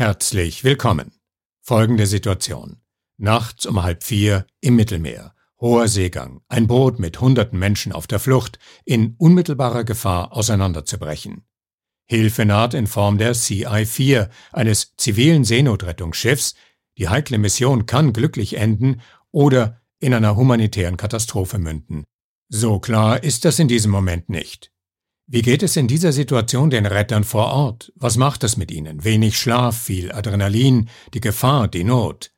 Herzlich willkommen. Folgende Situation. Nachts um halb vier im Mittelmeer. Hoher Seegang. Ein Boot mit hunderten Menschen auf der Flucht, in unmittelbarer Gefahr auseinanderzubrechen. Hilfe naht in Form der CI-4, eines zivilen Seenotrettungsschiffs. Die heikle Mission kann glücklich enden oder in einer humanitären Katastrophe münden. So klar ist das in diesem Moment nicht. Wie geht es in dieser Situation den Rettern vor Ort? Was macht es mit ihnen? Wenig Schlaf, viel Adrenalin, die Gefahr, die Not.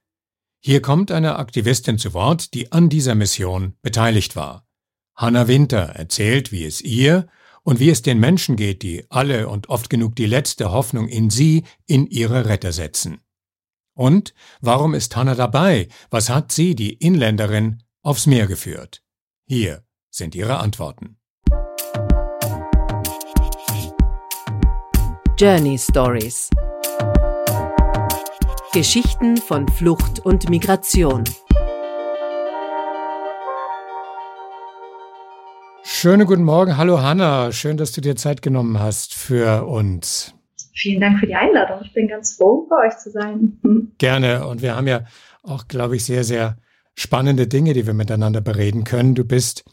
Hier kommt eine Aktivistin zu Wort, die an dieser Mission beteiligt war. Hannah Winter erzählt, wie es ihr und wie es den Menschen geht, die alle und oft genug die letzte Hoffnung in sie, in ihre Retter setzen. Und warum ist Hannah dabei? Was hat sie, die Inländerin, aufs Meer geführt? Hier sind ihre Antworten. Journey Stories. Geschichten von Flucht und Migration. Schönen guten Morgen. Hallo Hanna. Schön, dass du dir Zeit genommen hast für uns. Vielen Dank für die Einladung. Ich bin ganz froh, bei euch zu sein. Gerne. Und wir haben ja auch, glaube ich, sehr, sehr spannende Dinge, die wir miteinander bereden können. Du bist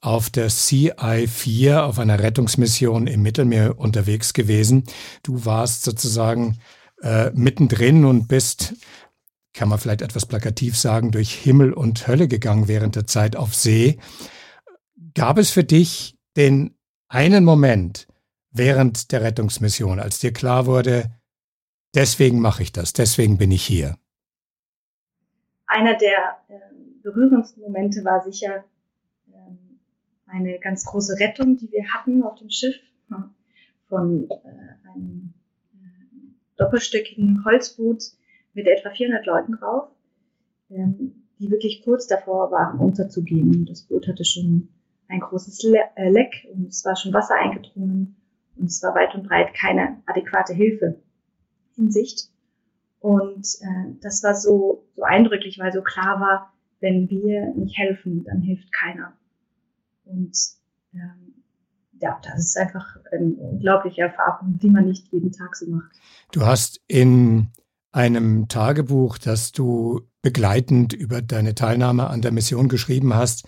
auf der CI-4 auf einer Rettungsmission im Mittelmeer unterwegs gewesen. Du warst sozusagen äh, mittendrin und bist, kann man vielleicht etwas plakativ sagen, durch Himmel und Hölle gegangen während der Zeit auf See. Gab es für dich den einen Moment während der Rettungsmission, als dir klar wurde, deswegen mache ich das, deswegen bin ich hier? Einer der äh, berührendsten Momente war sicher, eine ganz große Rettung, die wir hatten auf dem Schiff von äh, einem äh, doppelstöckigen Holzboot mit etwa 400 Leuten drauf, ähm, die wirklich kurz davor waren, unterzugehen. Das Boot hatte schon ein großes Le äh, Leck und es war schon Wasser eingedrungen und es war weit und breit keine adäquate Hilfe in Sicht. Und äh, das war so, so eindrücklich, weil so klar war, wenn wir nicht helfen, dann hilft keiner. Und ähm, ja, das ist einfach eine unglaubliche Erfahrung, die man nicht jeden Tag so macht. Du hast in einem Tagebuch, das du begleitend über deine Teilnahme an der Mission geschrieben hast,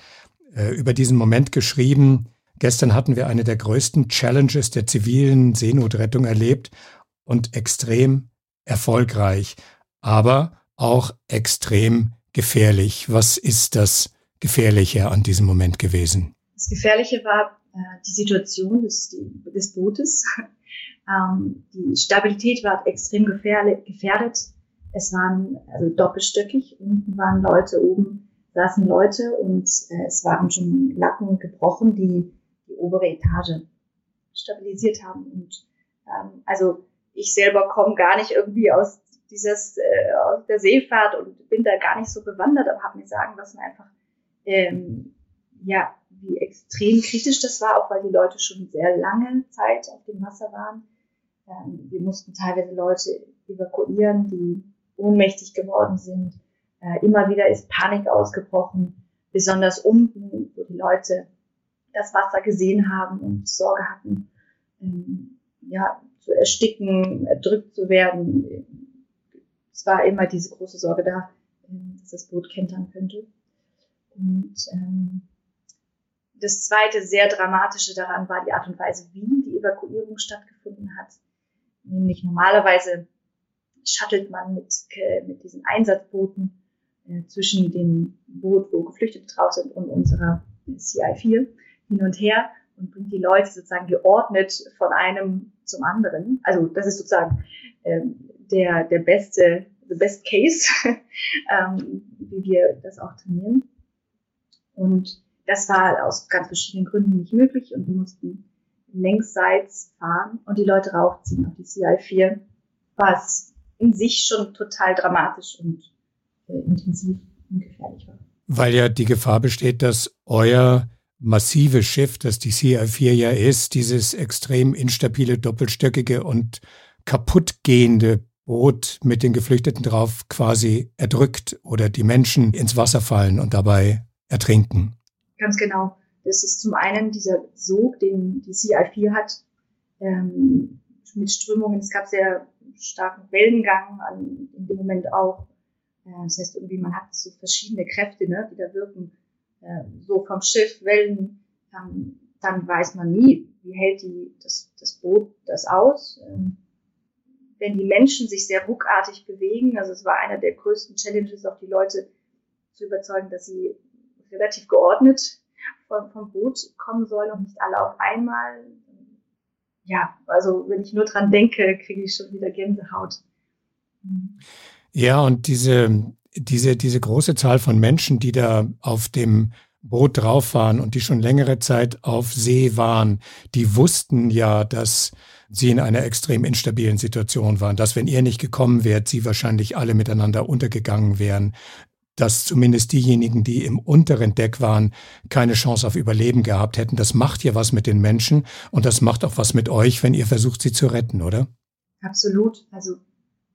äh, über diesen Moment geschrieben. Gestern hatten wir eine der größten Challenges der zivilen Seenotrettung erlebt und extrem erfolgreich, aber auch extrem gefährlich. Was ist das Gefährliche an diesem Moment gewesen? Das Gefährliche war äh, die Situation des, des Bootes. ähm, die Stabilität war extrem gefährdet. Es waren also doppelstöckig. Unten waren Leute, oben saßen Leute und äh, es waren schon Latten gebrochen, die die obere Etage stabilisiert haben. Und ähm, also ich selber komme gar nicht irgendwie aus dieses äh, aus der Seefahrt und bin da gar nicht so bewandert, aber habe mir sagen lassen einfach ähm, ja wie extrem kritisch das war, auch weil die Leute schon sehr lange Zeit auf dem Wasser waren. Ähm, wir mussten teilweise Leute evakuieren, die ohnmächtig geworden sind. Äh, immer wieder ist Panik ausgebrochen, besonders unten, wo die Leute das Wasser gesehen haben und Sorge hatten, ähm, ja, zu ersticken, erdrückt zu werden. Es war immer diese große Sorge da, äh, dass das Boot kentern könnte. Und ähm, das zweite sehr dramatische daran war die Art und Weise, wie die Evakuierung stattgefunden hat. Nämlich normalerweise shuttelt man mit, äh, mit diesen Einsatzbooten äh, zwischen dem Boot, wo Geflüchtete drauf sind, und unserer CI-4 hin und her und bringt die Leute sozusagen geordnet von einem zum anderen. Also das ist sozusagen ähm, der, der beste, the best case, ähm, wie wir das auch trainieren. Und das war aus ganz verschiedenen Gründen nicht möglich und wir mussten längsseits fahren und die Leute raufziehen auf die CI4, was in sich schon total dramatisch und äh, intensiv und gefährlich war. Weil ja die Gefahr besteht, dass euer massives Schiff, das die CI4 ja ist, dieses extrem instabile, doppelstöckige und kaputtgehende Boot mit den Geflüchteten drauf quasi erdrückt oder die Menschen ins Wasser fallen und dabei ertrinken. Ganz genau. Das ist zum einen dieser Sog, den die CI4 hat, ähm, mit Strömungen. Es gab sehr starken Wellengang, an, in dem Moment auch. Äh, das heißt, irgendwie man hat so verschiedene Kräfte, ne, die da wirken. Äh, so vom Schiff, Wellen, ähm, dann weiß man nie, wie hält die, das, das Boot das aus. Ähm, wenn die Menschen sich sehr ruckartig bewegen, also es war einer der größten Challenges, auch die Leute zu überzeugen, dass sie relativ geordnet vom, vom Boot kommen sollen und nicht alle auf einmal. Ja, also wenn ich nur dran denke, kriege ich schon wieder Gänsehaut. Ja, und diese, diese, diese große Zahl von Menschen, die da auf dem Boot drauf waren und die schon längere Zeit auf See waren, die wussten ja, dass sie in einer extrem instabilen Situation waren, dass wenn ihr nicht gekommen wärt, sie wahrscheinlich alle miteinander untergegangen wären, dass zumindest diejenigen, die im unteren Deck waren, keine Chance auf Überleben gehabt hätten. Das macht ja was mit den Menschen und das macht auch was mit euch, wenn ihr versucht, sie zu retten, oder? Absolut. Also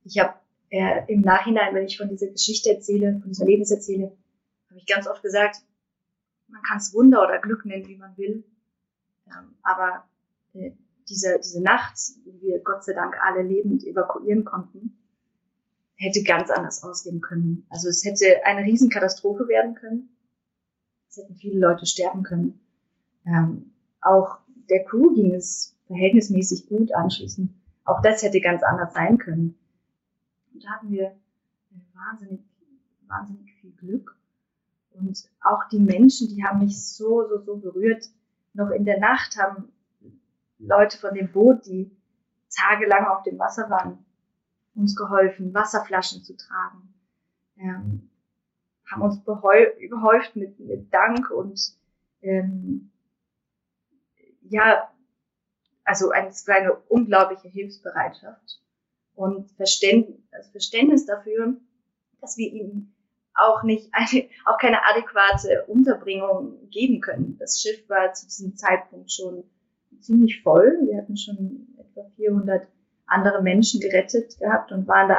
ich habe äh, im Nachhinein, wenn ich von dieser Geschichte erzähle, von diesem Erlebnis erzähle, habe ich ganz oft gesagt, man kann es Wunder oder Glück nennen, wie man will. Ähm, aber äh, diese, diese Nacht, die wir Gott sei Dank alle lebend evakuieren konnten, hätte ganz anders ausgehen können. Also es hätte eine Riesenkatastrophe werden können. Es hätten viele Leute sterben können. Ähm, auch der Crew ging es verhältnismäßig gut anschließend. Auch das hätte ganz anders sein können. Und da hatten wir wahnsinnig, wahnsinnig viel Glück. Und auch die Menschen, die haben mich so, so, so berührt. Noch in der Nacht haben Leute von dem Boot, die tagelang auf dem Wasser waren, uns geholfen, Wasserflaschen zu tragen, ähm, haben uns überhäuft mit, mit Dank und ähm, ja, also es war eine unglaubliche Hilfsbereitschaft und Verständnis, also Verständnis dafür, dass wir ihnen auch nicht eine, auch keine adäquate Unterbringung geben können. Das Schiff war zu diesem Zeitpunkt schon ziemlich voll. Wir hatten schon etwa 400 andere Menschen gerettet gehabt und waren da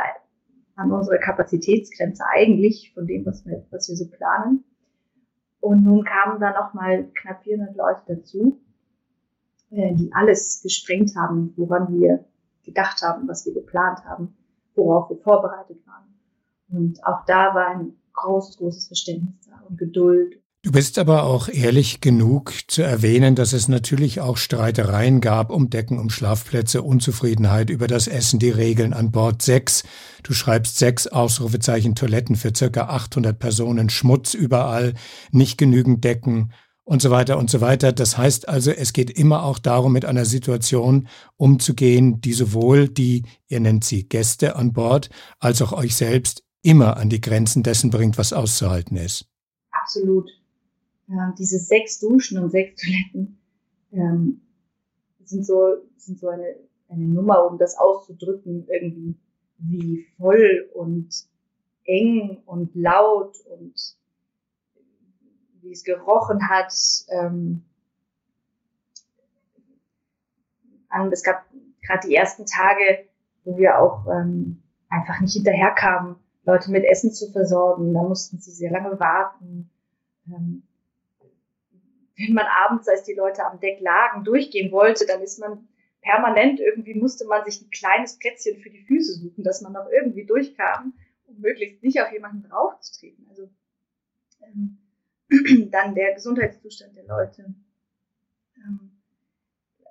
an unserer Kapazitätsgrenze eigentlich von dem, was wir, was wir so planen. Und nun kamen da noch mal knapp 400 Leute dazu, äh, die alles gesprengt haben, woran wir gedacht haben, was wir geplant haben, worauf wir vorbereitet waren. Und auch da war ein großes, großes Verständnis da und Geduld Du bist aber auch ehrlich genug zu erwähnen, dass es natürlich auch Streitereien gab um Decken, um Schlafplätze, Unzufriedenheit über das Essen, die Regeln an Bord. Sechs, du schreibst sechs Ausrufezeichen Toiletten für circa 800 Personen, Schmutz überall, nicht genügend Decken und so weiter und so weiter. Das heißt also, es geht immer auch darum, mit einer Situation umzugehen, die sowohl die, ihr nennt sie Gäste an Bord, als auch euch selbst immer an die Grenzen dessen bringt, was auszuhalten ist. Absolut äh, diese sechs Duschen und sechs Toiletten ähm, sind so, sind so eine, eine Nummer, um das auszudrücken, irgendwie, wie voll und eng und laut und wie es gerochen hat. Ähm, es gab gerade die ersten Tage, wo wir auch ähm, einfach nicht hinterherkamen, Leute mit Essen zu versorgen. Da mussten sie sehr lange warten. Ähm, wenn man abends, als die Leute am Deck lagen, durchgehen wollte, dann ist man permanent irgendwie, musste man sich ein kleines Plätzchen für die Füße suchen, dass man noch irgendwie durchkam, um möglichst nicht auf jemanden draufzutreten. Also ähm, dann der Gesundheitszustand der Leute. Ähm,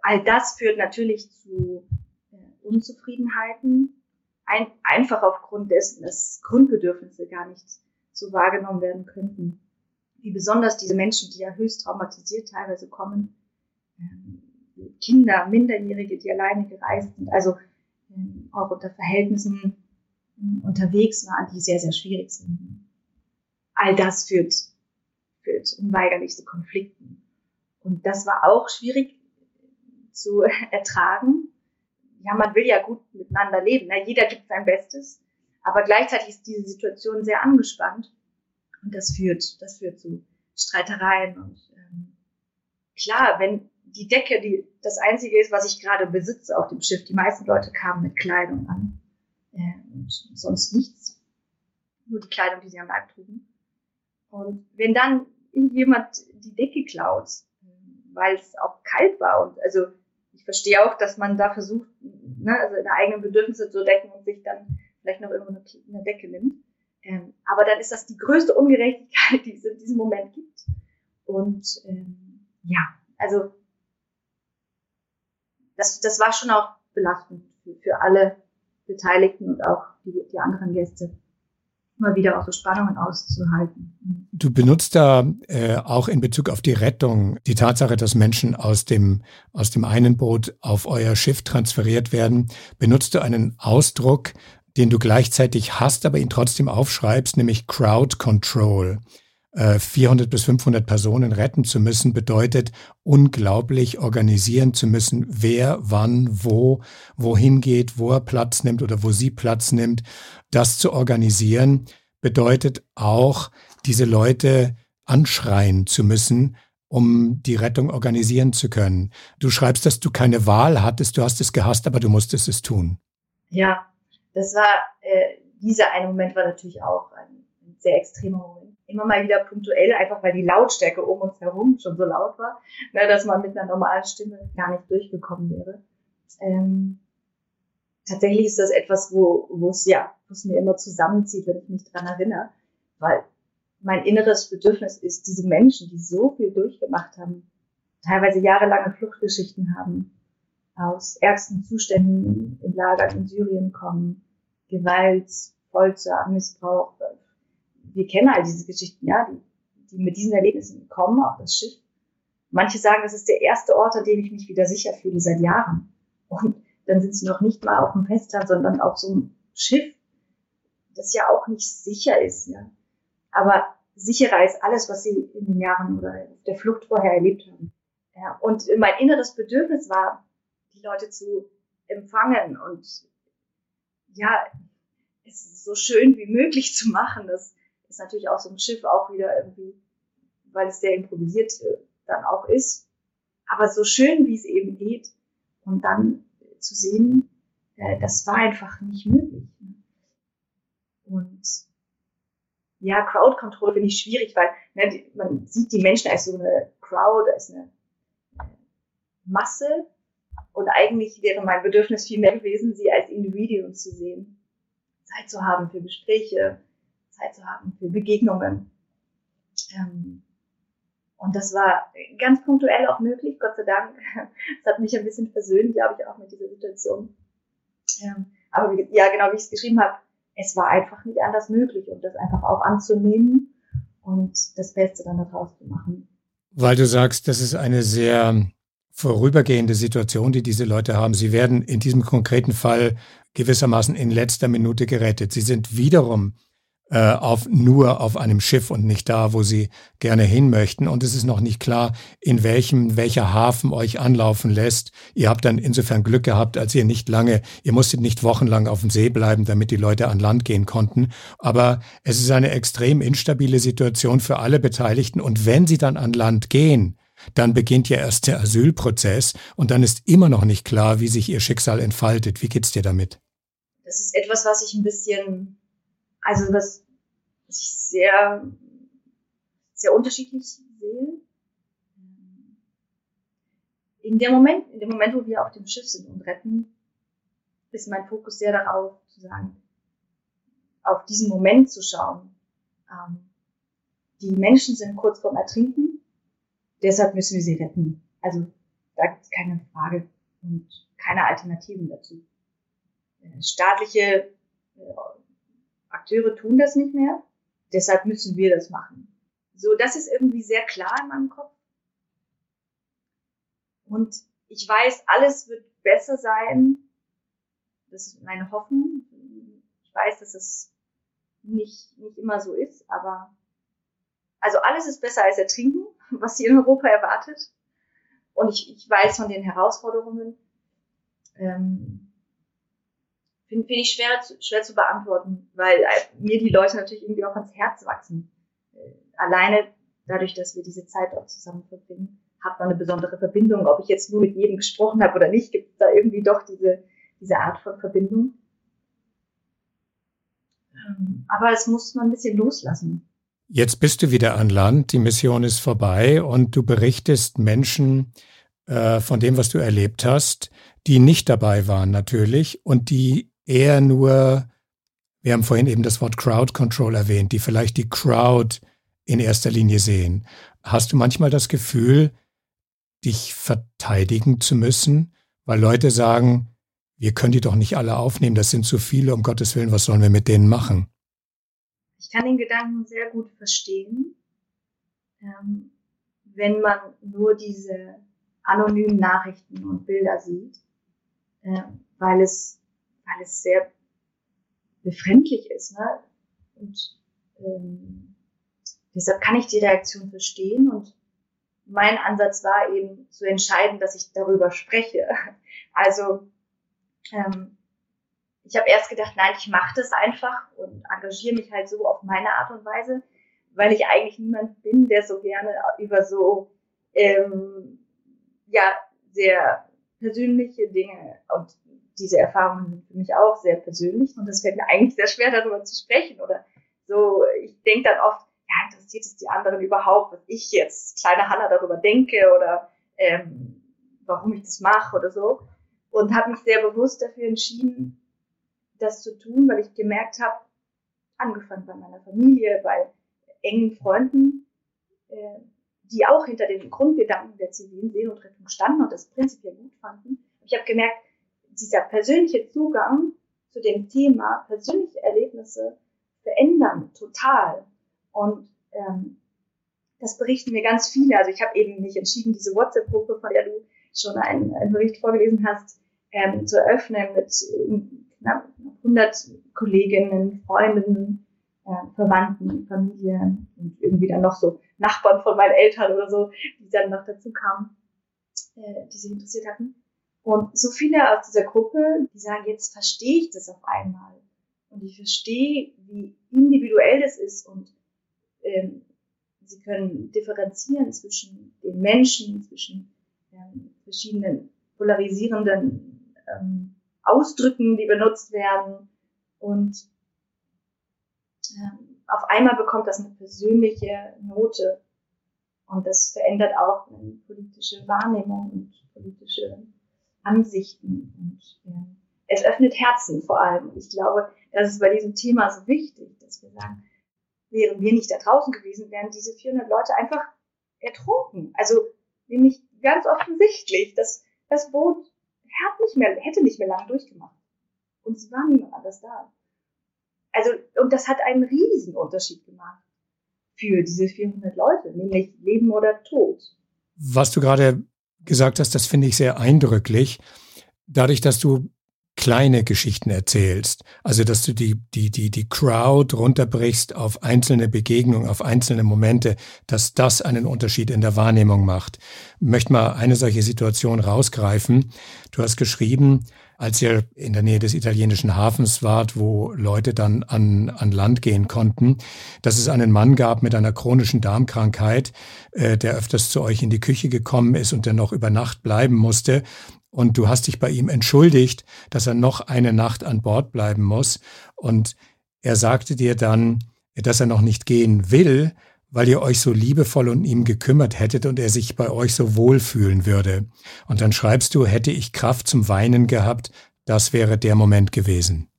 all das führt natürlich zu äh, Unzufriedenheiten, ein, einfach aufgrund dessen, dass Grundbedürfnisse gar nicht so wahrgenommen werden könnten wie besonders diese Menschen, die ja höchst traumatisiert teilweise kommen, ähm, Kinder, Minderjährige, die alleine gereist sind, also ähm, auch unter Verhältnissen ähm, unterwegs waren, die sehr, sehr schwierig sind. All das führt, führt unweigerlich zu Konflikten. Und das war auch schwierig zu ertragen. Ja, man will ja gut miteinander leben. Ne? Jeder gibt sein Bestes. Aber gleichzeitig ist diese Situation sehr angespannt. Und das führt, das führt zu Streitereien. Und ähm, klar, wenn die Decke die, das Einzige ist, was ich gerade besitze auf dem Schiff, die meisten Leute kamen mit Kleidung an äh, und sonst nichts. Nur die Kleidung, die sie am Leib trugen. Und wenn dann jemand die Decke klaut, weil es auch kalt war und also ich verstehe auch, dass man da versucht, ne, also seine eigenen Bedürfnisse zu decken und sich dann vielleicht noch irgendwo eine, eine Decke nimmt. Ähm, aber dann ist das die größte Ungerechtigkeit, die es in diesem Moment gibt. Und ähm, ja, also das, das war schon auch belastend für, für alle Beteiligten und auch die, die anderen Gäste immer wieder auch so Spannungen auszuhalten. Du benutzt da äh, auch in Bezug auf die Rettung die Tatsache, dass Menschen aus dem, aus dem einen Boot auf euer Schiff transferiert werden, benutzt du einen Ausdruck, den du gleichzeitig hast, aber ihn trotzdem aufschreibst, nämlich Crowd Control. 400 äh, bis 500 Personen retten zu müssen, bedeutet unglaublich organisieren zu müssen, wer, wann, wo, wohin geht, wo er Platz nimmt oder wo sie Platz nimmt. Das zu organisieren bedeutet auch, diese Leute anschreien zu müssen, um die Rettung organisieren zu können. Du schreibst, dass du keine Wahl hattest, du hast es gehasst, aber du musstest es tun. Ja, das war, äh, dieser eine Moment war natürlich auch ein, sehr extremer Moment immer mal wieder punktuell, einfach weil die Lautstärke um uns herum schon so laut war, ne, dass man mit einer normalen Stimme gar nicht durchgekommen wäre. Ähm, tatsächlich ist das etwas, wo, wo es ja, wo es mir immer zusammenzieht, wenn ich mich dran erinnere, weil mein inneres Bedürfnis ist, diese Menschen, die so viel durchgemacht haben, teilweise jahrelange Fluchtgeschichten haben, aus ärgsten Zuständen in Lagern in Syrien kommen, Gewalt, Folter, Missbrauch, wir kennen all diese Geschichten, ja, die, die mit diesen Erlebnissen kommen auf das Schiff. Manche sagen, das ist der erste Ort, an dem ich mich wieder sicher fühle seit Jahren. Und dann sind sie noch nicht mal auf dem Festland, sondern auf so einem Schiff, das ja auch nicht sicher ist. Ja. Aber sicherer als alles, was sie in den Jahren oder auf der Flucht vorher erlebt haben. Ja, und mein inneres Bedürfnis war, die Leute zu empfangen und ja, es so schön wie möglich zu machen, dass ist natürlich auch so ein Schiff auch wieder irgendwie, weil es sehr improvisiert äh, dann auch ist. Aber so schön, wie es eben geht, und dann zu sehen, äh, das war einfach nicht möglich. Und ja, Crowd Control finde ich schwierig, weil ne, man sieht die Menschen als so eine Crowd, als eine Masse. Und eigentlich wäre mein Bedürfnis viel mehr gewesen, sie als Individuum zu sehen. Zeit zu haben für Gespräche, Zeit zu haben für Begegnungen. Ähm, und das war ganz punktuell auch möglich, Gott sei Dank. Das hat mich ein bisschen versöhnt, glaube ich, auch mit dieser Situation. Ähm, aber ja, genau wie ich es geschrieben habe, es war einfach nicht anders möglich und das einfach auch anzunehmen und das Beste dann daraus zu machen. Weil du sagst, das ist eine sehr vorübergehende Situation, die diese Leute haben. Sie werden in diesem konkreten Fall gewissermaßen in letzter Minute gerettet. Sie sind wiederum äh, auf, nur auf einem Schiff und nicht da, wo sie gerne hin möchten. Und es ist noch nicht klar, in welchem, welcher Hafen euch anlaufen lässt. Ihr habt dann insofern Glück gehabt, als ihr nicht lange, ihr musstet nicht wochenlang auf dem See bleiben, damit die Leute an Land gehen konnten. Aber es ist eine extrem instabile Situation für alle Beteiligten. Und wenn sie dann an Land gehen, dann beginnt ja erst der Asylprozess und dann ist immer noch nicht klar, wie sich ihr Schicksal entfaltet. Wie geht's dir damit? Das ist etwas, was ich ein bisschen also was, ich sehr, sehr unterschiedlich sehe. In dem Moment, in dem Moment, wo wir auf dem Schiff sind und retten, ist mein Fokus sehr darauf zu sagen, auf diesen Moment zu schauen. Ähm, die Menschen sind kurz vorm Ertrinken, deshalb müssen wir sie retten. Also da gibt es keine Frage und keine Alternativen dazu. Äh, staatliche äh, Akteure tun das nicht mehr, deshalb müssen wir das machen. So, das ist irgendwie sehr klar in meinem Kopf. Und ich weiß, alles wird besser sein. Das ist meine Hoffnung. Ich weiß, dass es nicht, nicht immer so ist, aber also alles ist besser als ertrinken, was hier in Europa erwartet. Und ich, ich weiß von den Herausforderungen. Ähm, finde find ich schwer, schwer zu beantworten, weil äh, mir die Leute natürlich irgendwie auch ans Herz wachsen. Äh, alleine dadurch, dass wir diese Zeit auch zusammen verbringen, hat man eine besondere Verbindung. Ob ich jetzt nur mit jedem gesprochen habe oder nicht, gibt es da irgendwie doch diese, diese Art von Verbindung. Ähm, aber es muss man ein bisschen loslassen. Jetzt bist du wieder an Land, die Mission ist vorbei und du berichtest Menschen, äh, von dem, was du erlebt hast, die nicht dabei waren natürlich und die eher nur, wir haben vorhin eben das Wort Crowd Control erwähnt, die vielleicht die Crowd in erster Linie sehen. Hast du manchmal das Gefühl, dich verteidigen zu müssen, weil Leute sagen, wir können die doch nicht alle aufnehmen, das sind zu viele, um Gottes Willen, was sollen wir mit denen machen? Ich kann den Gedanken sehr gut verstehen, ähm, wenn man nur diese anonymen Nachrichten und Bilder sieht, äh, weil es, weil es sehr befremdlich ist, ne? Und ähm, deshalb kann ich die Reaktion verstehen und mein Ansatz war eben zu entscheiden, dass ich darüber spreche. Also ähm, ich habe erst gedacht, nein, ich mache das einfach und engagiere mich halt so auf meine Art und Weise, weil ich eigentlich niemand bin, der so gerne über so ähm, ja sehr persönliche Dinge und diese Erfahrungen sind für mich auch sehr persönlich und es fällt mir eigentlich sehr schwer, darüber zu sprechen oder so. Ich denke dann oft, ja, interessiert es die anderen überhaupt, was ich jetzt, kleine Hanna, darüber denke oder ähm, warum ich das mache oder so. Und habe mich sehr bewusst dafür entschieden, das zu tun, weil ich gemerkt habe, angefangen bei meiner Familie, bei engen Freunden, äh, die auch hinter den Grundgedanken der zivilen Seenotrettung standen und das prinzipiell gut fanden. Ich habe gemerkt, dieser persönliche Zugang zu dem Thema, persönliche Erlebnisse verändern total. Und ähm, das berichten mir ganz viele. Also ich habe eben mich entschieden, diese WhatsApp-Gruppe, von der du schon einen, einen Bericht vorgelesen hast, ähm, zu eröffnen mit knapp 100 Kolleginnen, Freundinnen, äh, Verwandten, Familien und irgendwie dann noch so Nachbarn von meinen Eltern oder so, die dann noch dazu kamen, äh, die sich interessiert hatten. Und so viele aus dieser Gruppe, die sagen, jetzt verstehe ich das auf einmal. Und ich verstehe, wie individuell das ist und ähm, sie können differenzieren zwischen den Menschen, zwischen ähm, verschiedenen polarisierenden Ausdrücken, die benutzt werden. Und ähm, auf einmal bekommt das eine persönliche Note. Und das verändert auch politische Wahrnehmung und politische Ansichten. Und äh, es öffnet Herzen vor allem. Ich glaube, das ist bei diesem Thema so wichtig, dass wir sagen, wären wir nicht da draußen gewesen, wären diese 400 Leute einfach ertrunken. Also nämlich ganz offensichtlich, dass das Boot hat nicht mehr, hätte nicht mehr lange durchgemacht. Und es war niemand anders da. Also, und das hat einen riesen Unterschied gemacht für diese 400 Leute, nämlich Leben oder Tod. Was du gerade gesagt hast, das finde ich sehr eindrücklich. Dadurch, dass du kleine Geschichten erzählst. Also, dass du die, die, die, die Crowd runterbrichst auf einzelne Begegnungen, auf einzelne Momente, dass das einen Unterschied in der Wahrnehmung macht. Ich möchte mal eine solche Situation rausgreifen. Du hast geschrieben, als ihr in der Nähe des italienischen Hafens wart, wo Leute dann an, an Land gehen konnten, dass es einen Mann gab mit einer chronischen Darmkrankheit, äh, der öfters zu euch in die Küche gekommen ist und der noch über Nacht bleiben musste und du hast dich bei ihm entschuldigt, dass er noch eine Nacht an Bord bleiben muss und er sagte dir dann, dass er noch nicht gehen will, weil ihr euch so liebevoll um ihn gekümmert hättet und er sich bei euch so wohlfühlen würde. Und dann schreibst du, hätte ich Kraft zum Weinen gehabt, das wäre der Moment gewesen.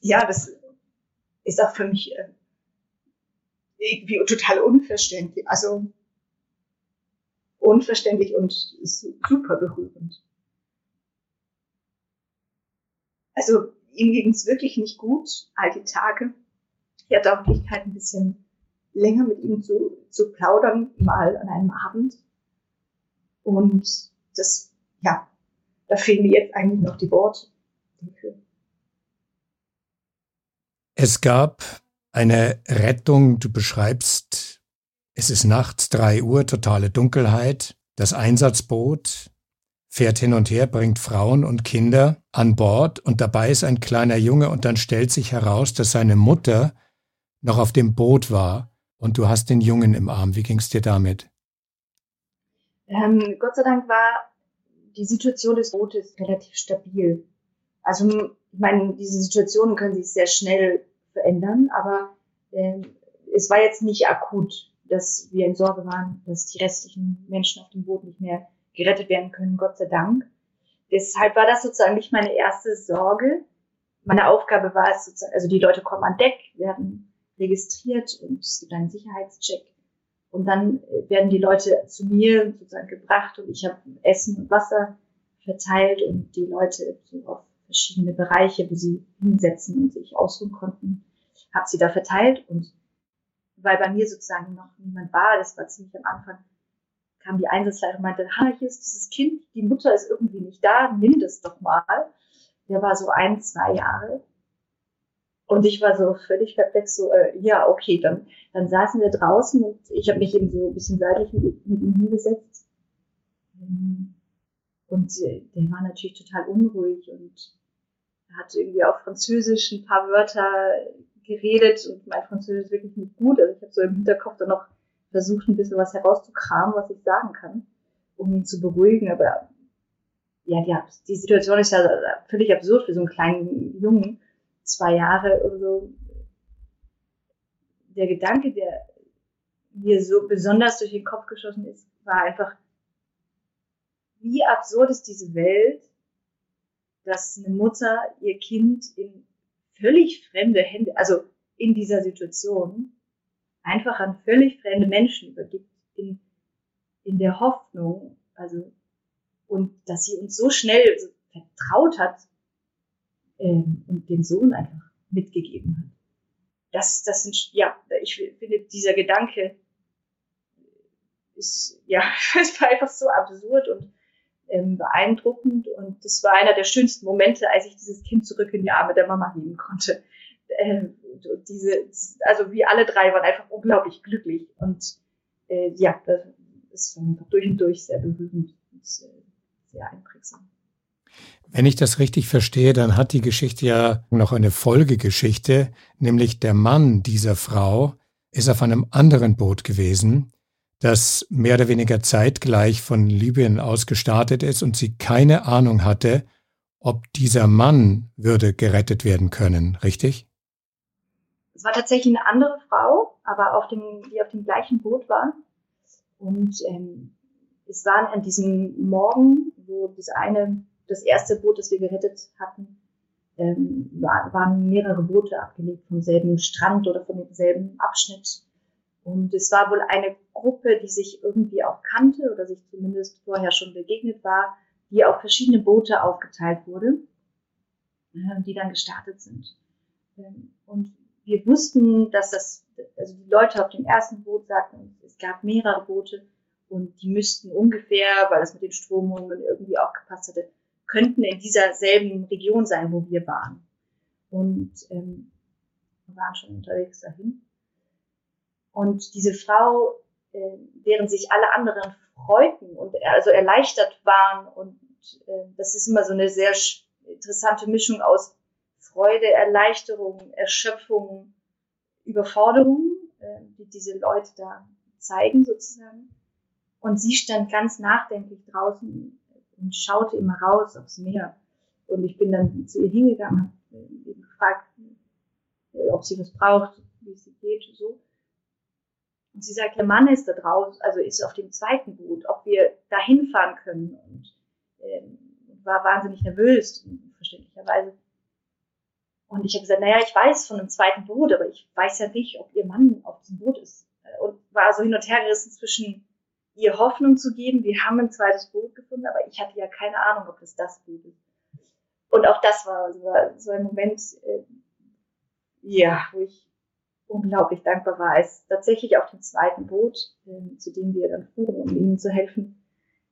Ja, das ist auch für mich äh, irgendwie total unverständlich. Also unverständlich und super berührend. Also ihm ging es wirklich nicht gut, all die Tage. Ich hatte auch Möglichkeit, ein bisschen länger mit ihm zu, zu plaudern, mal an einem Abend. Und das, ja, da fehlen mir jetzt eigentlich noch die Worte dafür. Es gab eine Rettung, du beschreibst, es ist nachts, drei Uhr, totale Dunkelheit, das Einsatzboot fährt hin und her, bringt Frauen und Kinder an Bord und dabei ist ein kleiner Junge und dann stellt sich heraus, dass seine Mutter noch auf dem Boot war und du hast den Jungen im Arm. Wie ging es dir damit? Ähm, Gott sei Dank war die Situation des Bootes relativ stabil. Also, ich meine, diese Situationen können sich sehr schnell verändern, aber ähm, es war jetzt nicht akut, dass wir in Sorge waren, dass die restlichen Menschen auf dem Boot nicht mehr gerettet werden können, Gott sei Dank. Deshalb war das sozusagen nicht meine erste Sorge. Meine Aufgabe war es sozusagen, also die Leute kommen an Deck, werden registriert und es gibt einen Sicherheitscheck. Und dann werden die Leute zu mir sozusagen gebracht und ich habe Essen und Wasser verteilt und die Leute so auf verschiedene Bereiche, wo sie hinsetzen und sich ausruhen konnten, habe sie da verteilt und weil bei mir sozusagen noch niemand war, das war ziemlich am Anfang, kam die Einsatzleiterin und meinte, ha, hier ist dieses Kind, die Mutter ist irgendwie nicht da, nimm das doch mal. Der war so ein, zwei Jahre. Und ich war so völlig perplex, so, äh, ja, okay, dann, dann saßen wir draußen und ich habe mich eben so ein bisschen seitlich mit, mit ihm hingesetzt. Und der war natürlich total unruhig und hat irgendwie auf Französisch ein paar Wörter geredet und mein Französisch ist wirklich nicht gut. Also ich habe so im Hinterkopf dann noch versucht, ein bisschen was herauszukramen, was ich sagen kann, um ihn zu beruhigen. Aber ja, die, die Situation ist ja völlig absurd für so einen kleinen Jungen, zwei Jahre oder so. Der Gedanke, der mir so besonders durch den Kopf geschossen ist, war einfach, wie absurd ist diese Welt, dass eine Mutter ihr Kind in völlig fremde Hände, also in dieser Situation, einfach an völlig fremde Menschen übergibt, in, in der Hoffnung, also, und dass sie uns so schnell so vertraut hat ähm, und den Sohn einfach mitgegeben hat. Das, das sind, ja, ich finde, dieser Gedanke ist, ja, es war einfach so absurd und ähm, beeindruckend und das war einer der schönsten Momente, als ich dieses Kind zurück in die Arme der Mama heben konnte. Ähm, diese, also wir alle drei waren einfach unglaublich glücklich und äh, ja, das ist einfach durch und durch sehr berührend und sehr, sehr einprägsam. Wenn ich das richtig verstehe, dann hat die Geschichte ja noch eine Folgegeschichte, nämlich der Mann dieser Frau ist auf einem anderen Boot gewesen das mehr oder weniger zeitgleich von Libyen aus gestartet ist und sie keine Ahnung hatte, ob dieser Mann würde gerettet werden können, richtig? Es war tatsächlich eine andere Frau, aber auf dem, die auf dem gleichen Boot war. Und ähm, es war an diesem Morgen, wo das eine, das erste Boot, das wir gerettet hatten, ähm, war, waren mehrere Boote abgelegt vom selben Strand oder von demselben Abschnitt und es war wohl eine Gruppe, die sich irgendwie auch kannte oder sich zumindest vorher schon begegnet war, die auf verschiedene Boote aufgeteilt wurde, ähm, die dann gestartet sind. Ähm, und wir wussten, dass das, also die Leute auf dem ersten Boot sagten, es gab mehrere Boote und die müssten ungefähr, weil das mit den Stromungen irgendwie auch gepasst hatte, könnten in dieser selben Region sein, wo wir waren. Und ähm, wir waren schon unterwegs dahin. Und diese Frau, äh, während sich alle anderen freuten und also erleichtert waren und äh, das ist immer so eine sehr interessante Mischung aus Freude, Erleichterung, Erschöpfung, Überforderung, äh, die diese Leute da zeigen sozusagen. Und sie stand ganz nachdenklich draußen und schaute immer raus aufs Meer. Und ich bin dann zu ihr hingegangen, habe äh, gefragt, äh, ob sie was braucht, wie es ihr geht, so. Und sie sagt, ihr Mann ist da draußen, also ist auf dem zweiten Boot, ob wir da hinfahren können. Und ähm, war wahnsinnig nervös, verständlicherweise. Und ich habe gesagt, naja, ich weiß von einem zweiten Boot, aber ich weiß ja nicht, ob ihr Mann auf diesem Boot ist. Und war so hin und her gerissen zwischen ihr Hoffnung zu geben, wir haben ein zweites Boot gefunden, aber ich hatte ja keine Ahnung, ob es das Boot ist. Und auch das war so, so ein Moment, äh, ja, wo ich unglaublich dankbar war, als tatsächlich auf dem zweiten Boot, äh, zu dem wir dann fuhren, um ihnen zu helfen,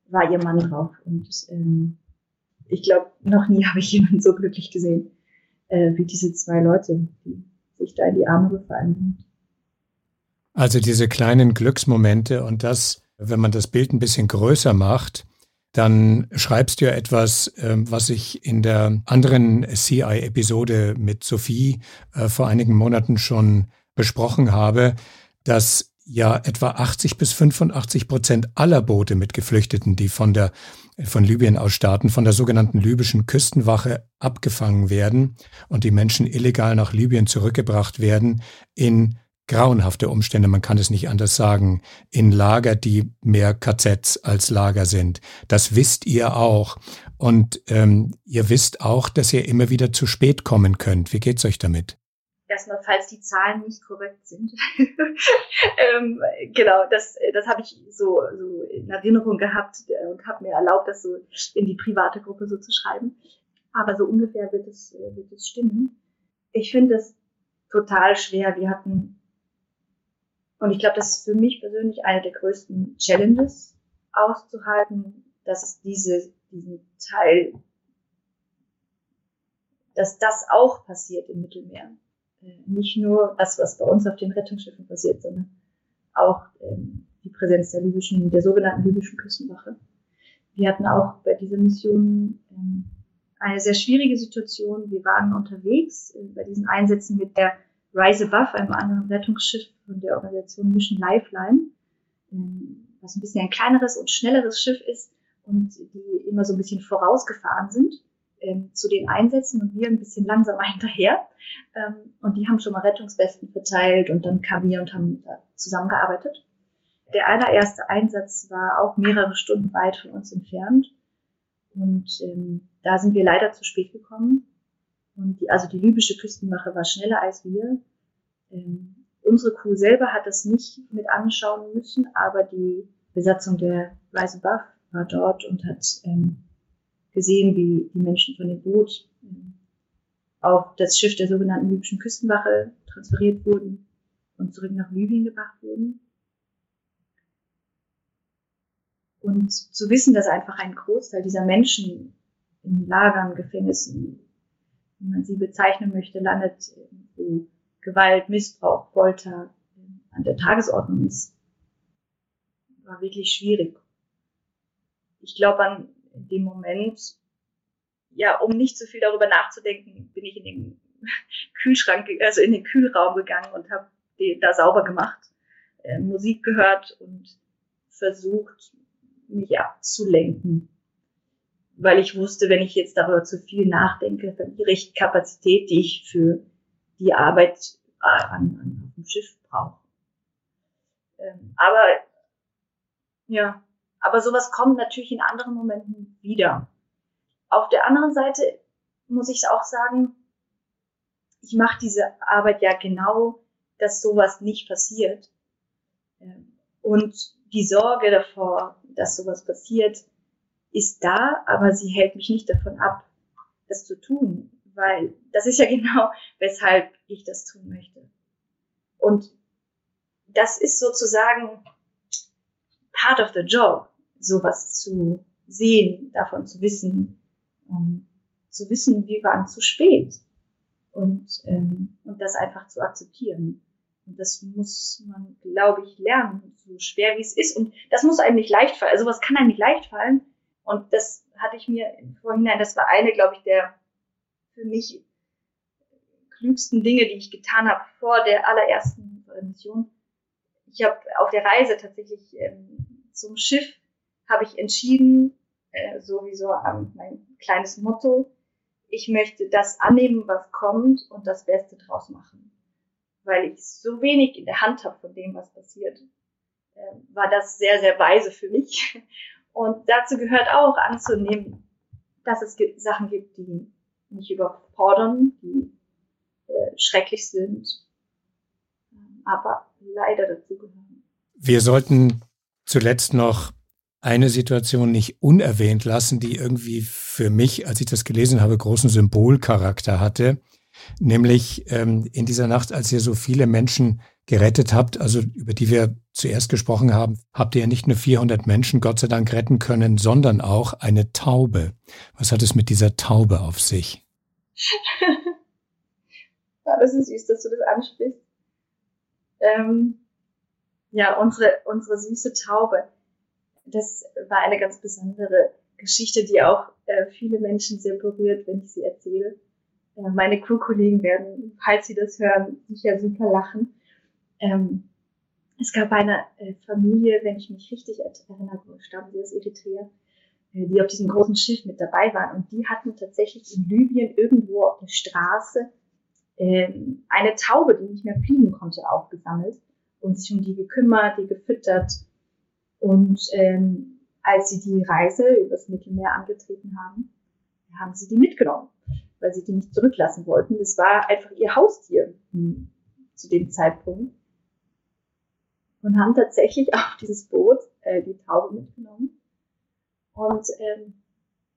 war ihr Mann drauf. Und ähm, ich glaube, noch nie habe ich jemanden so glücklich gesehen, äh, wie diese zwei Leute, die sich da in die Arme gefallen sind. Also diese kleinen Glücksmomente und das, wenn man das Bild ein bisschen größer macht, dann schreibst du ja etwas, ähm, was ich in der anderen CI-Episode mit Sophie äh, vor einigen Monaten schon besprochen habe, dass ja etwa 80 bis 85 Prozent aller Boote mit Geflüchteten, die von der von Libyen aus starten, von der sogenannten libyschen Küstenwache abgefangen werden und die Menschen illegal nach Libyen zurückgebracht werden, in grauenhafte Umstände, man kann es nicht anders sagen, in Lager, die mehr KZs als Lager sind. Das wisst ihr auch. Und ähm, ihr wisst auch, dass ihr immer wieder zu spät kommen könnt. Wie geht's euch damit? Erstmal, falls die Zahlen nicht korrekt sind. ähm, genau, das, das habe ich so, so in Erinnerung gehabt und habe mir erlaubt, das so in die private Gruppe so zu schreiben. Aber so ungefähr wird es, wird es stimmen. Ich finde es total schwer. Wir hatten, und ich glaube, das ist für mich persönlich eine der größten Challenges auszuhalten, dass es diese, diesen Teil, dass das auch passiert im Mittelmeer. Äh, nicht nur das, was bei uns auf den Rettungsschiffen passiert, sondern auch ähm, die Präsenz der libyschen, der sogenannten libyschen Küstenwache. Wir hatten auch bei dieser Mission ähm, eine sehr schwierige Situation. Wir waren unterwegs äh, bei diesen Einsätzen mit der Rise Above, einem anderen Rettungsschiff von der Organisation Mission Lifeline, ähm, was ein bisschen ein kleineres und schnelleres Schiff ist und die immer so ein bisschen vorausgefahren sind ähm, zu den Einsätzen und wir ein bisschen langsamer hinterher. Ähm, und die haben schon mal Rettungswesten verteilt und dann kamen wir und haben da zusammengearbeitet. Der allererste Einsatz war auch mehrere Stunden weit von uns entfernt. Und ähm, da sind wir leider zu spät gekommen. Und die, also die libysche Küstenwache war schneller als wir. Ähm, unsere Crew selber hat das nicht mit anschauen müssen, aber die Besatzung der Rise Above war dort und hat ähm, gesehen, wie die Menschen von dem Boot ähm, auf das Schiff der sogenannten libyschen Küstenwache transferiert wurden und zurück nach Libyen gebracht wurden. Und zu wissen, dass einfach ein Großteil dieser Menschen in Lagern, Gefängnissen, wie man sie bezeichnen möchte, landet, wo Gewalt, Missbrauch, Folter an der Tagesordnung ist, war wirklich schwierig. Ich glaube, an dem Moment, ja, um nicht zu viel darüber nachzudenken, bin ich in den Kühlschrank, also in den Kühlraum gegangen und habe da sauber gemacht, äh, Musik gehört und versucht, mich abzulenken. Weil ich wusste, wenn ich jetzt darüber zu viel nachdenke, verliere ich Kapazität, die ich für die Arbeit an, an dem Schiff brauche. Ähm, aber ja, aber sowas kommt natürlich in anderen Momenten wieder. Auf der anderen Seite muss ich auch sagen, ich mache diese Arbeit ja genau, dass sowas nicht passiert. Ähm, und die Sorge davor, dass sowas passiert, ist da, aber sie hält mich nicht davon ab, das zu tun, weil das ist ja genau, weshalb ich das tun möchte. Und das ist sozusagen part of the job, sowas zu sehen, davon zu wissen, um zu wissen, wir waren zu spät und, ähm, und das einfach zu akzeptieren. Und das muss man, glaube ich, lernen, so schwer wie es ist. Und das muss einem nicht leicht fallen. Also was kann einem nicht leicht fallen. Und das hatte ich mir im Vorhinein, das war eine, glaube ich, der für mich klügsten Dinge, die ich getan habe vor der allerersten Mission. Ich habe auf der Reise tatsächlich ähm, zum Schiff habe ich entschieden, äh, sowieso ähm, mein kleines Motto, ich möchte das annehmen, was kommt und das Beste draus machen weil ich so wenig in der Hand habe von dem, was passiert, äh, war das sehr, sehr weise für mich. Und dazu gehört auch anzunehmen, dass es Sachen gibt, die mich überfordern, die äh, schrecklich sind, aber leider dazu gehören. Wir sollten zuletzt noch eine Situation nicht unerwähnt lassen, die irgendwie für mich, als ich das gelesen habe, großen Symbolcharakter hatte nämlich ähm, in dieser Nacht, als ihr so viele Menschen gerettet habt, also über die wir zuerst gesprochen haben, habt ihr ja nicht nur 400 Menschen Gott sei Dank retten können, sondern auch eine Taube. Was hat es mit dieser Taube auf sich? ja, das ist süß, dass du das ansprichst. Ähm, ja, unsere, unsere süße Taube. Das war eine ganz besondere Geschichte, die auch äh, viele Menschen sehr berührt, wenn ich sie erzähle. Äh, meine Crew-Kollegen werden, falls sie das hören, sicher super lachen. Ähm, es gab eine äh, Familie, wenn ich mich richtig erinnere, stammen sie aus Eritrea, äh, die auf diesem großen Schiff mit dabei waren. Und die hatten tatsächlich in Libyen irgendwo auf der Straße ähm, eine Taube, die nicht mehr fliegen konnte, aufgesammelt und sich um die gekümmert, die gefüttert. Und ähm, als sie die Reise übers Mittelmeer angetreten haben, haben sie die mitgenommen, weil sie die nicht zurücklassen wollten. Das war einfach ihr Haustier hm, zu dem Zeitpunkt. Und haben tatsächlich auf dieses Boot äh, die Taube mitgenommen. Und ähm,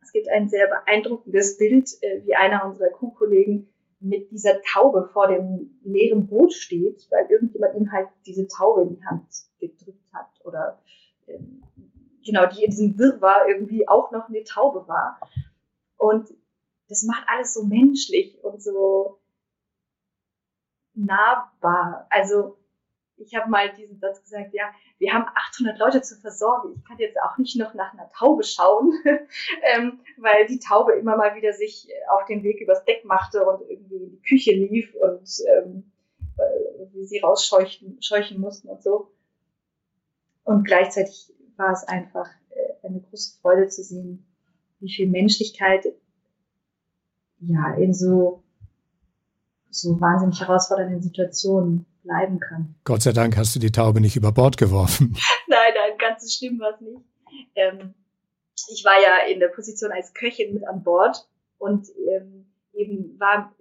es gibt ein sehr beeindruckendes Bild, äh, wie einer unserer Kuhkollegen mit dieser Taube vor dem leeren Boot steht, weil irgendjemand ihm halt diese Taube in die Hand gedrückt hat oder genau, die in diesem Wirrwarr irgendwie auch noch eine Taube war. Und das macht alles so menschlich und so nahbar. Also ich habe mal diesen Satz gesagt, ja, wir haben 800 Leute zu versorgen. Ich kann jetzt auch nicht noch nach einer Taube schauen, ähm, weil die Taube immer mal wieder sich auf den Weg übers Deck machte und irgendwie in die Küche lief und ähm, äh, sie rausscheuchen scheuchen mussten und so. Und gleichzeitig war es einfach äh, eine große Freude zu sehen, wie viel Menschlichkeit ja in so so wahnsinnig herausfordernden Situationen bleiben kann. Gott sei Dank hast du die Taube nicht über Bord geworfen. nein, nein, ganz so schlimm war es nicht. Ähm, ich war ja in der Position als Köchin mit an Bord und ähm, eben war,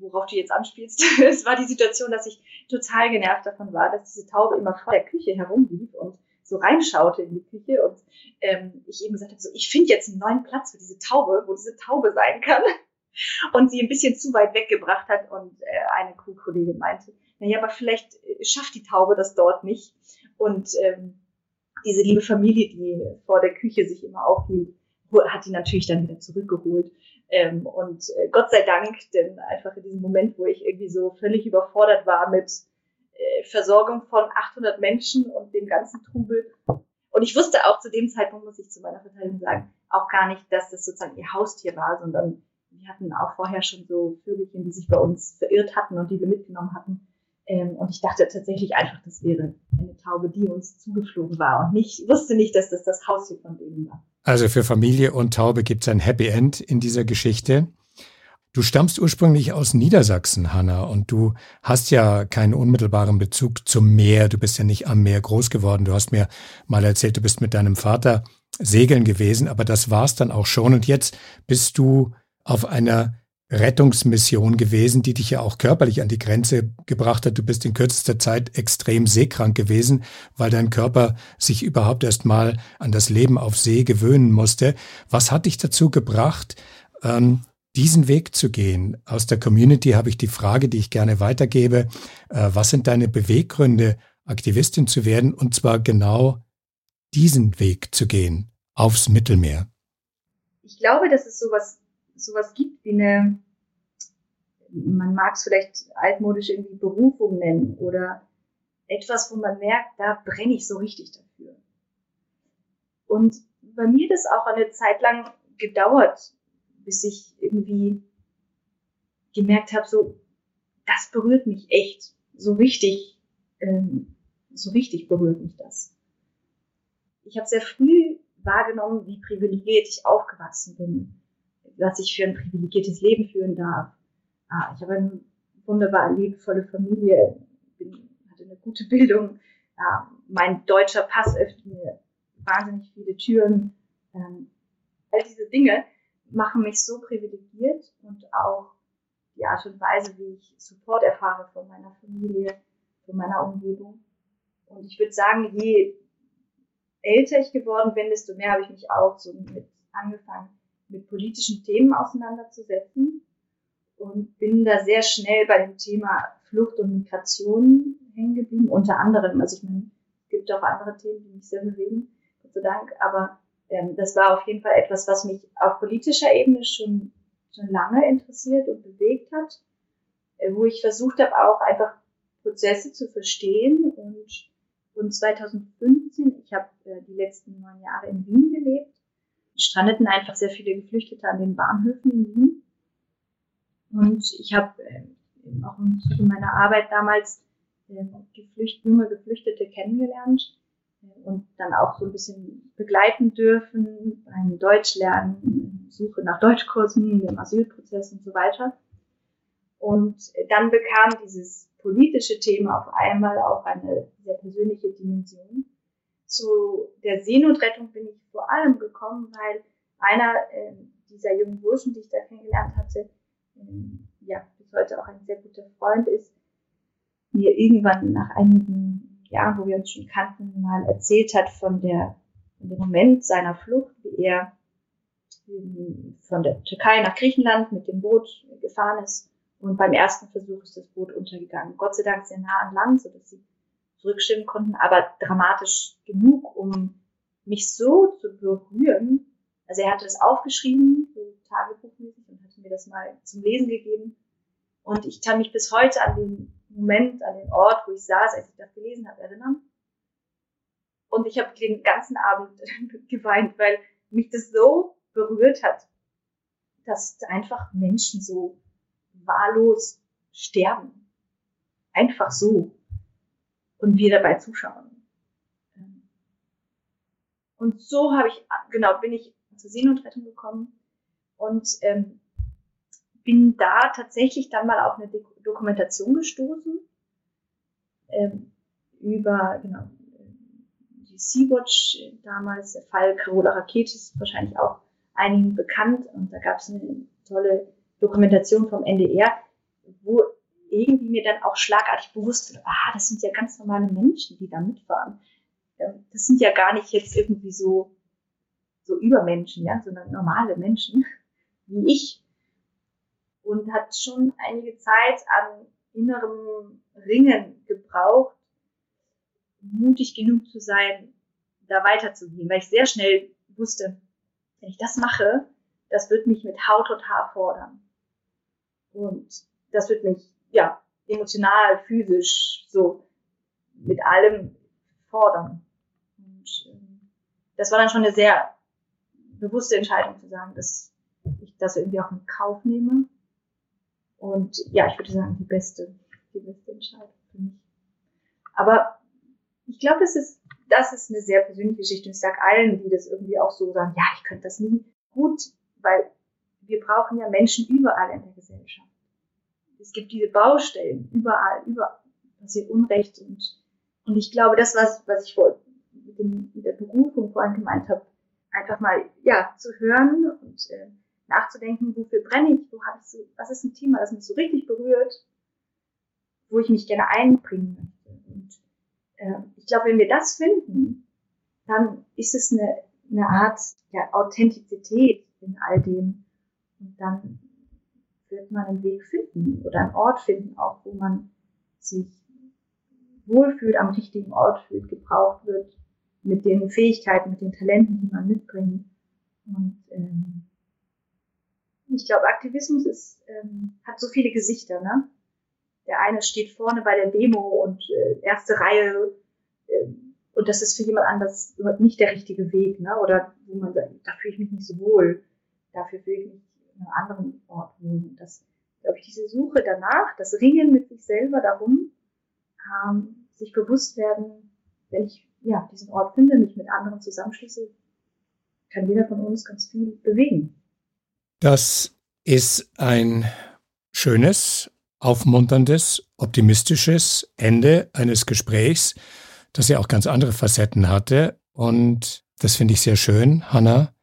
worauf du jetzt anspielst, es war die Situation, dass ich total genervt davon war, dass diese Taube immer vor der Küche herumlief und so reinschaute in die Küche und ähm, ich eben gesagt habe, so ich finde jetzt einen neuen Platz für diese Taube, wo diese Taube sein kann und sie ein bisschen zu weit weggebracht hat und äh, eine Kuhkollegin meinte, naja, aber vielleicht äh, schafft die Taube das dort nicht. Und ähm, diese liebe Familie, die vor der Küche sich immer aufhielt, hat die natürlich dann wieder zurückgeholt. Ähm, und äh, Gott sei Dank, denn einfach in diesem Moment, wo ich irgendwie so völlig überfordert war mit äh, Versorgung von 800 Menschen und dem ganzen Trubel. Und ich wusste auch zu dem Zeitpunkt, muss ich zu meiner Verteidigung sagen, auch gar nicht, dass das sozusagen ihr Haustier war, sondern wir hatten auch vorher schon so Vögelchen, die sich bei uns verirrt hatten und die wir mitgenommen hatten. Ähm, und ich dachte tatsächlich einfach, das wäre eine Taube, die uns zugeflogen war und nicht, wusste nicht, dass das das Haustier von denen war. Also für Familie und Taube gibt es ein Happy End in dieser Geschichte. Du stammst ursprünglich aus Niedersachsen, Hanna, und du hast ja keinen unmittelbaren Bezug zum Meer. Du bist ja nicht am Meer groß geworden. Du hast mir mal erzählt, du bist mit deinem Vater segeln gewesen, aber das war's dann auch schon. Und jetzt bist du auf einer Rettungsmission gewesen, die dich ja auch körperlich an die Grenze gebracht hat. Du bist in kürzester Zeit extrem seekrank gewesen, weil dein Körper sich überhaupt erst mal an das Leben auf See gewöhnen musste. Was hat dich dazu gebracht, ähm, diesen Weg zu gehen? Aus der Community habe ich die Frage, die ich gerne weitergebe. Äh, was sind deine Beweggründe, Aktivistin zu werden und zwar genau diesen Weg zu gehen aufs Mittelmeer? Ich glaube, dass es sowas sowas gibt wie eine, man mag es vielleicht altmodisch irgendwie Berufung nennen oder etwas, wo man merkt, da brenne ich so richtig dafür. Und bei mir das auch eine Zeit lang gedauert, bis ich irgendwie gemerkt habe, so, das berührt mich echt, so richtig, ähm, so richtig berührt mich das. Ich habe sehr früh wahrgenommen, wie privilegiert ich aufgewachsen bin was ich für ein privilegiertes Leben führen darf. Ah, ich habe eine wunderbar liebevolle Familie, bin, hatte eine gute Bildung. Ah, mein deutscher Pass öffnet mir wahnsinnig viele Türen. Ähm, all diese Dinge machen mich so privilegiert und auch die Art und Weise, wie ich Support erfahre von meiner Familie, von meiner Umgebung. Und ich würde sagen, je älter ich geworden bin, desto mehr habe ich mich auch so mit angefangen, mit politischen Themen auseinanderzusetzen und bin da sehr schnell bei dem Thema Flucht und Migration hängen geblieben, unter anderem. Also ich meine, es gibt auch andere Themen, die mich sehr bewegen, Gott sei Dank, aber ähm, das war auf jeden Fall etwas, was mich auf politischer Ebene schon, schon lange interessiert und bewegt hat, äh, wo ich versucht habe, auch einfach Prozesse zu verstehen und, und 2015, ich habe äh, die letzten neun Jahre in Wien gelebt strandeten einfach sehr viele Geflüchtete an den Bahnhöfen in Wien. Und ich habe äh, auch im Zuge meiner Arbeit damals äh, geflücht, junge Geflüchtete kennengelernt äh, und dann auch so ein bisschen begleiten dürfen beim Deutschlernen, Suche nach Deutschkursen, dem Asylprozess und so weiter. Und dann bekam dieses politische Thema auf einmal auch eine sehr persönliche Dimension. Zu der Seenotrettung bin ich vor allem gekommen, weil einer äh, dieser jungen Burschen, die ich da kennengelernt hatte, äh, ja, bis heute auch ein sehr guter Freund ist, mir irgendwann nach einigen Jahren, wo wir uns schon kannten, mal erzählt hat von der, von dem Moment seiner Flucht, wie er von der Türkei nach Griechenland mit dem Boot gefahren ist und beim ersten Versuch ist das Boot untergegangen. Gott sei Dank sehr nah an Land, sodass sie zurückschwimmen konnten, aber dramatisch genug, um mich so zu berühren. Also er hatte das aufgeschrieben, so tagebuchmäßig, und hatte mir das mal zum Lesen gegeben. Und ich kann mich bis heute an den Moment, an den Ort, wo ich saß, als ich das gelesen habe, erinnern. Und ich habe den ganzen Abend geweint, weil mich das so berührt hat, dass einfach Menschen so wahllos sterben. Einfach so. Und wir dabei zuschauen. Und so habe ich, genau, bin ich zur Seenotrettung gekommen und ähm, bin da tatsächlich dann mal auf eine Dokumentation gestoßen ähm, über genau, die Sea-Watch damals, der Fall Carola Rakete ist wahrscheinlich auch einigen bekannt und da gab es eine tolle Dokumentation vom NDR, wo irgendwie mir dann auch schlagartig bewusst wird, ah, das sind ja ganz normale Menschen, die da mitfahren. Das sind ja gar nicht jetzt irgendwie so, so Übermenschen, ja, sondern normale Menschen, wie ich. Und hat schon einige Zeit an innerem Ringen gebraucht, mutig genug zu sein, da weiterzugehen, weil ich sehr schnell wusste, wenn ich das mache, das wird mich mit Haut und Haar fordern. Und das wird mich, ja, emotional, physisch, so mit allem fordern. Und ähm, das war dann schon eine sehr bewusste Entscheidung zu sagen, dass ich das irgendwie auch in Kauf nehme. Und ja, ich würde sagen, die beste, die beste Entscheidung für mich. Aber ich glaube, das ist, das ist eine sehr persönliche Geschichte. Und ich sage allen, die das irgendwie auch so sagen, ja, ich könnte das nie gut, weil wir brauchen ja Menschen überall in der Gesellschaft. Es gibt diese Baustellen überall, überall passiert Unrecht und, und ich glaube, das, was, was ich vor, mit, dem, mit der Berufung vorhin gemeint habe, einfach mal, ja, zu hören und äh, nachzudenken, wofür brenne ich, wo habe ich so, was ist ein Thema, das mich so richtig berührt, wo ich mich gerne einbringen möchte. Und äh, ich glaube, wenn wir das finden, dann ist es eine, eine Art ja, Authentizität in all dem, und dann wird man einen Weg finden oder einen Ort finden, auch wo man sich wohlfühlt, am richtigen Ort fühlt, gebraucht wird, mit den Fähigkeiten, mit den Talenten, die man mitbringt. Und ähm, ich glaube, Aktivismus ist, ähm, hat so viele Gesichter. Ne? Der eine steht vorne bei der Demo und äh, erste Reihe äh, und das ist für jemand anders nicht der richtige Weg, ne? Oder wo man sagt, da fühle ich mich nicht so wohl, dafür fühle ich mich einem anderen Ort wohnen. Das, glaube ich, diese Suche danach, das Ringen mit sich selber darum, ähm, sich bewusst werden, wenn ich ja, diesen Ort finde, mich mit anderen zusammenschließe, kann jeder von uns ganz viel bewegen. Das ist ein schönes, aufmunterndes, optimistisches Ende eines Gesprächs, das ja auch ganz andere Facetten hatte. Und das finde ich sehr schön. Hanna,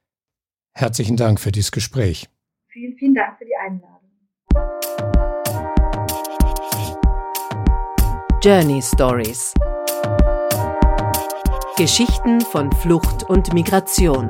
herzlichen Dank für dieses Gespräch. Vielen, vielen Dank für die Einladung. Journey Stories. Geschichten von Flucht und Migration.